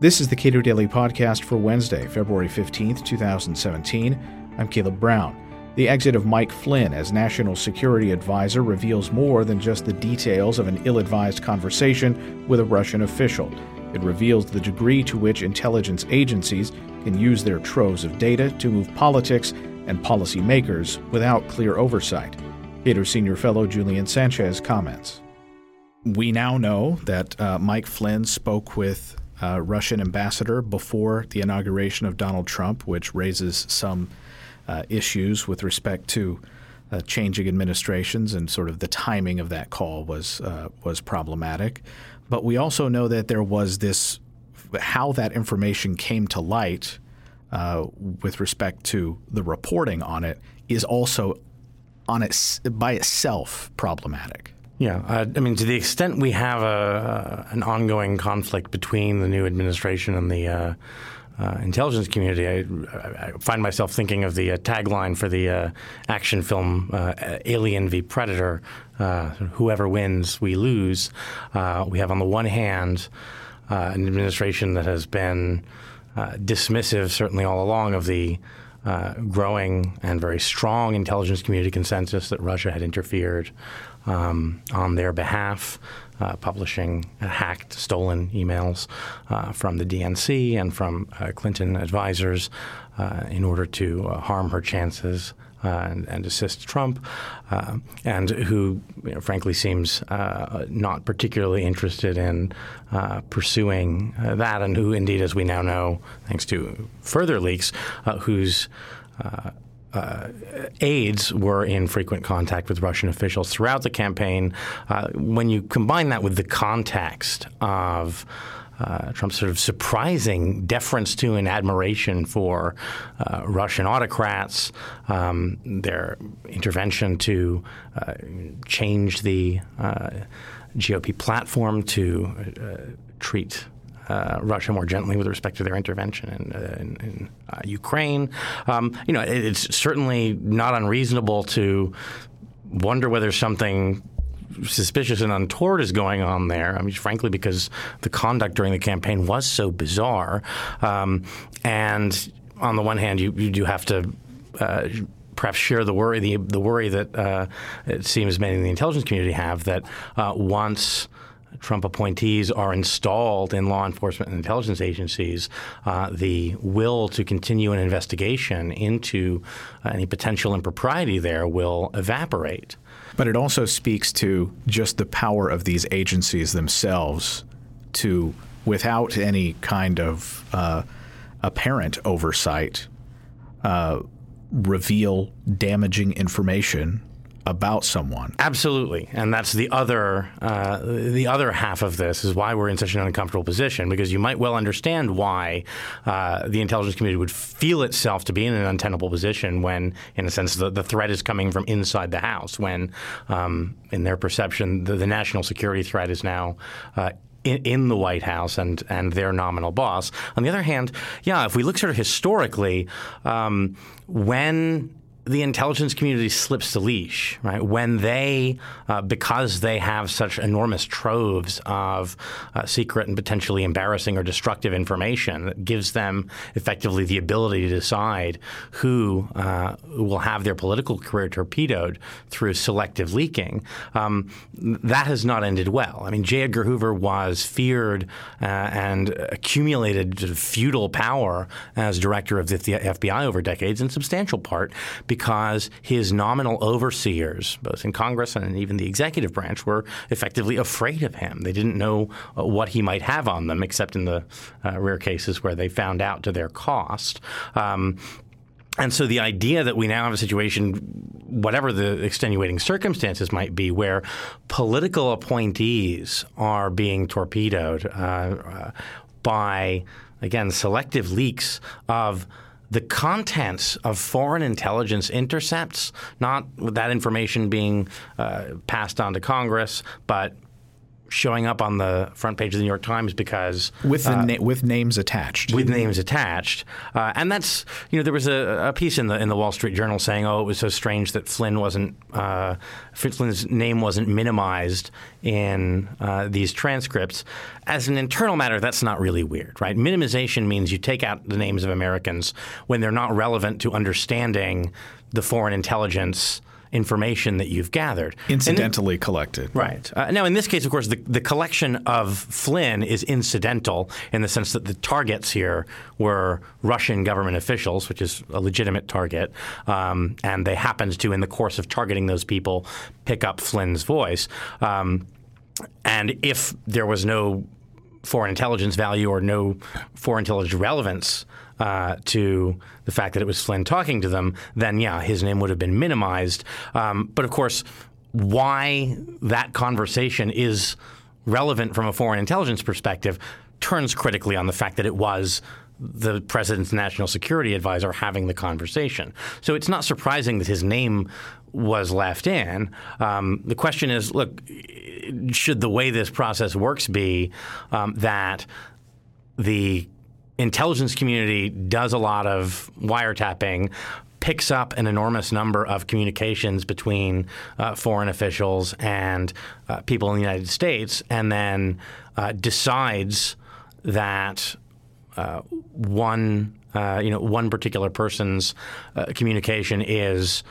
This is the Cato Daily Podcast for Wednesday, February 15th, 2017. I'm Caleb Brown. The exit of Mike Flynn as National Security Advisor reveals more than just the details of an ill advised conversation with a Russian official. It reveals the degree to which intelligence agencies can use their troves of data to move politics and policymakers without clear oversight. Cato Senior Fellow Julian Sanchez comments. We now know that uh, Mike Flynn spoke with uh, Russian ambassador before the inauguration of Donald Trump, which raises some uh, issues with respect to uh, changing administrations and sort of the timing of that call was uh, was problematic. But we also know that there was this how that information came to light uh, with respect to the reporting on it is also on it by itself problematic. Yeah, uh, I mean, to the extent we have a, uh, an ongoing conflict between the new administration and the uh, uh, intelligence community, I, I, find myself thinking of the uh, tagline for the action film Alien v Predator whoever wins, we lose. we have, on the one hand, an administration that has been dismissive, certainly all along, of the uh, growing and very strong intelligence community consensus that Russia had interfered um, on their behalf, uh, publishing hacked, stolen emails uh, from the DNC and from uh, Clinton advisors uh, in order to harm her chances uh, and, and, assist Trump, uh, and who, you know, frankly, seems uh, not particularly interested in pursuing that, and who, indeed, as we now know, thanks to further leaks, whose uh, aides were in frequent contact with Russian officials throughout the campaign. Uh, when you combine that with the context of uh, Trump's sort of surprising deference to and admiration for uh, Russian autocrats, um, their intervention to uh, change the uh, GOP platform to treat uh, Russia more gently with respect to their intervention in, uh, in, in uh, Ukraine. Um, you know, it, it's certainly not unreasonable to wonder whether something suspicious and untoward is going on there. I mean, frankly, because the conduct during the campaign was so bizarre. Um, and on the one hand, you, you do have to. Uh, perhaps share the worry, the, the worry that uh, it seems many in the intelligence community have that uh, once Trump appointees are installed in law enforcement and intelligence agencies, uh, the will to continue an investigation into uh, any potential impropriety there will evaporate. But it also speaks to just the power of these agencies themselves to, without any kind of uh, apparent oversight, uh, reveal damaging information about someone. Absolutely, and that's the other uh, the other half of this is why we're in such an uncomfortable position because you might well understand why uh, the intelligence community would feel itself to be in an untenable position when, in a sense, the, the threat is coming from inside the house. When, um, in their perception, the, the, national security threat is now. Uh, in, the White House and and their nominal boss. On the other hand, yeah, if we look sort of historically, um, when the intelligence community slips the leash, right? When they, uh, because they have such enormous troves of uh, secret and potentially embarrassing or destructive information that gives them effectively the ability to decide who uh, will have their political career torpedoed through selective leaking, um, that has not ended well. I mean, J. Edgar Hoover was feared uh, and accumulated feudal power as director of the FBI over decades, in substantial part because because his nominal overseers, both in Congress and even the executive branch, were effectively afraid of him. They didn't know uh, what he might have on them, except in the uh, rare cases where they found out to their cost. Um, and so the idea that we now have a situation, whatever the extenuating circumstances might be, where political appointees are being torpedoed uh, uh, by, again, selective leaks of the contents of foreign intelligence intercepts, not that information being uh, passed on to Congress, but showing up on the front page of the New York Times because with uh, na- with names attached. With names attached, uh, and that's you know there was a, a, piece in the in the Wall Street Journal saying, oh, it was so strange that Flynn wasn't uh, Flynn's name wasn't minimized in uh, these transcripts. As an internal matter, that's not really weird, right? Minimization means you take out the names of Americans when they're not relevant to understanding the foreign intelligence information that you've gathered. Incidentally then, collected. Right. Uh, now, in this case, of course, the, the collection of Flynn is incidental in the sense that the targets here were Russian government officials, which is a legitimate target, um, and they happened to, in the course of targeting those people, pick up Flynn's voice. Um, and if there was no foreign intelligence value or no foreign intelligence relevance uh, to the fact that it was Flynn talking to them, then yeah, his name would have been minimized. Um, but of course, why that conversation is relevant from a foreign intelligence perspective turns critically on the fact that it was the president's national security advisor having the conversation. So it's not surprising that his name was left in. Um, the question is look, should the way this process works be um, that the intelligence community does a lot of wiretapping, picks up an enormous number of communications between uh, foreign officials and uh, people in the United States, and then uh, decides that uh, one, uh, you know, one particular person's uh, communication is.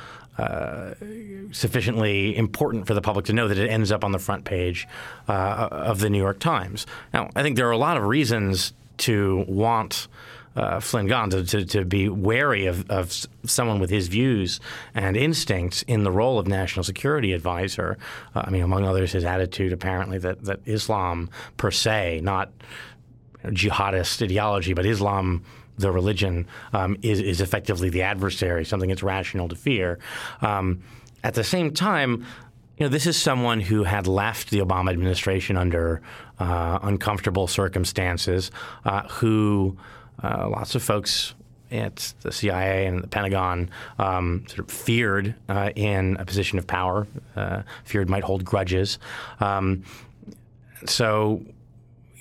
sufficiently important for the public to know that it ends up on the front page of the New York Times. Now, I think there are a lot of reasons to want uh, Flynn gone, to, to, be wary of, of someone with his views and instincts in the role of national security advisor. Uh, I mean, among others, his attitude apparently that, that Islam per se, not jihadist ideology, but Islam the religion um, is, is effectively the adversary, something it's rational to fear. Um, at the same time, you know, this is someone who had left the Obama administration under uh, uncomfortable circumstances, uh, who uh, lots of folks at the CIA and the Pentagon um, sort of feared uh, in a position of power, uh, feared might hold grudges. Um, so,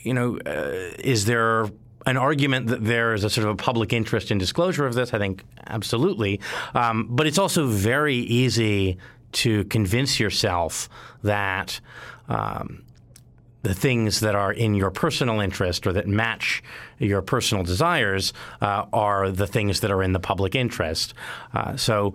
you know, uh, is there an argument that there is a sort of a public interest in disclosure of this? I think absolutely. Um, but it's also very easy to convince yourself that um, the things that are in your personal interest or that match your personal desires uh, are the things that are in the public interest. Uh, so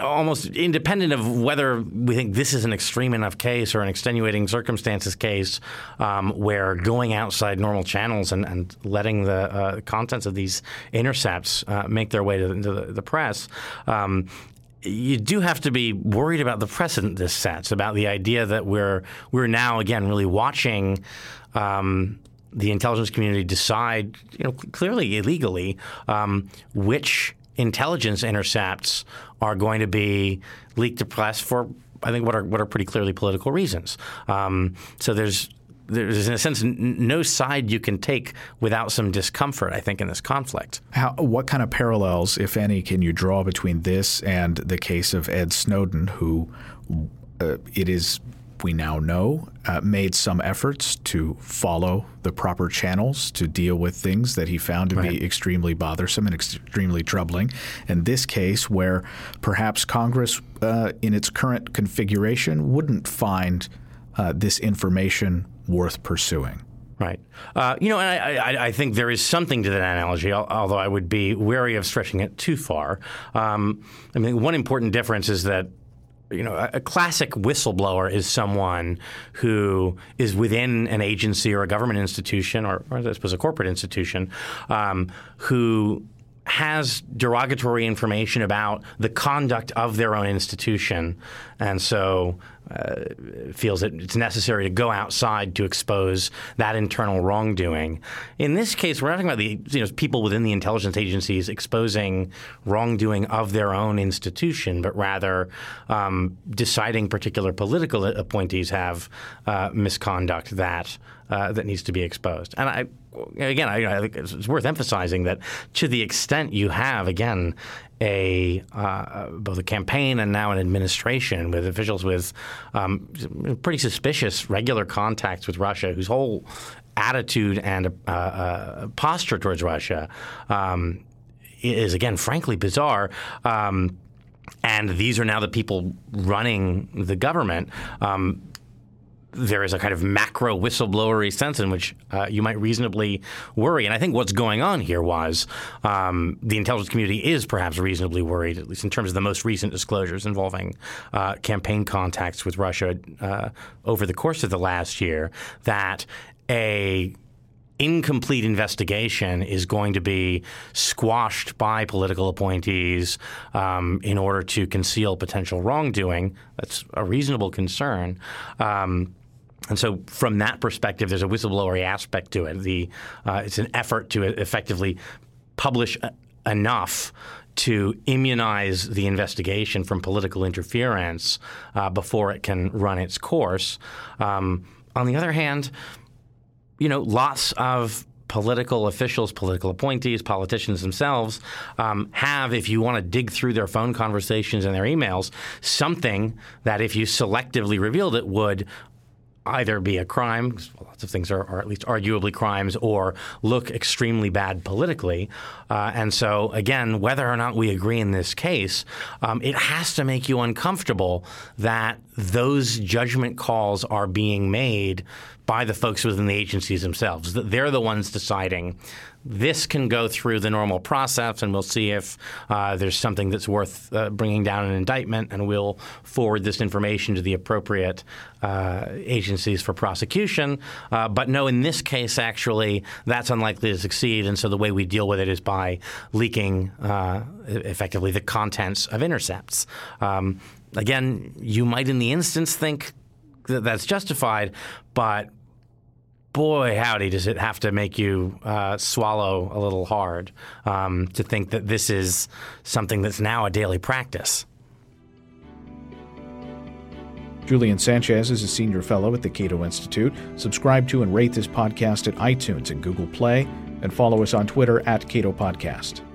almost independent of whether we think this is an extreme enough case or an extenuating circumstances case um, where going outside normal channels and, and letting the uh, contents of these intercepts uh, make their way to, the, to the, press um, you do have to be worried about the precedent this sets, about the idea that we're we're now again really watching um, the intelligence community decide, you know, clearly illegally, um, which intelligence intercepts are going to be leaked to press for I think what are what are pretty clearly political reasons. Um, so there's there's in a sense no side you can take without some discomfort. I think in this conflict. How, what kind of parallels, if any, can you draw between this and the case of Ed Snowden, who uh, it is we now know uh, made some efforts to follow the proper channels to deal with things that he found to right. be extremely bothersome and extremely troubling. In this case, where perhaps Congress, uh, in its current configuration, wouldn't find uh, this information worth pursuing. Right. Uh, you know, and I, I, I, think there is something to that analogy, although I would be wary of stretching it too far. Um, I mean, one important difference is that you know, a classic whistleblower is someone who is within an agency or a government institution, or, or I suppose a corporate institution, um, who has derogatory information about the conduct of their own institution, and so uh, feels that it's necessary to go outside to expose that internal wrongdoing. In this case, we're not talking about the you know, people within the intelligence agencies exposing wrongdoing of their own institution, but rather um, deciding particular political appointees have uh, misconduct that uh, that needs to be exposed. And I, again, I, I think it's worth emphasizing that to the extent you have, again, a uh, both a campaign and now an administration with officials with um, pretty suspicious regular contacts with Russia, whose whole attitude and uh, uh, posture towards Russia um, is again, frankly, bizarre. Um, and these are now the people running the government. Um, there is a kind of macro whistleblowery sense in which uh, you might reasonably worry. And I think what's going on here was um, the intelligence community is perhaps reasonably worried, at least in terms of the most recent disclosures involving uh, campaign contacts with Russia uh, over the course of the last year, that a incomplete investigation is going to be squashed by political appointees um, in order to conceal potential wrongdoing. That's a reasonable concern. Um, and so, from that perspective, there's a whistleblower aspect to it. The uh, it's an effort to effectively publish enough to immunize the investigation from political interference uh, before it can run its course. Um, on the other hand, you know, lots of political officials, political appointees, politicians themselves um, have, if you want to dig through their phone conversations and their emails, something that if you selectively revealed it would either be a crime, lots of things are, are, at least arguably crimes, or look extremely bad politically. Uh, and so, again, whether or not we agree in this case, um, it has to make you uncomfortable that those judgment calls are being made by the folks within the agencies themselves. They're the ones deciding this can go through the normal process, and we'll see if uh, there's something that's worth uh, bringing down an indictment, and we'll forward this information to the appropriate uh, agencies for prosecution. Uh, but no, in this case, actually, that's unlikely to succeed, and so the way we deal with it is by leaking uh, effectively the contents of intercepts. Um, again, you might in the instance think that that's justified, but boy, howdy, does it have to make you uh, swallow a little hard um, to think that this is something that's now a daily practice. Julian Sanchez is a senior fellow at the Cato Institute. Subscribe to and rate this podcast at iTunes and Google Play, and follow us on Twitter at Cato Podcast.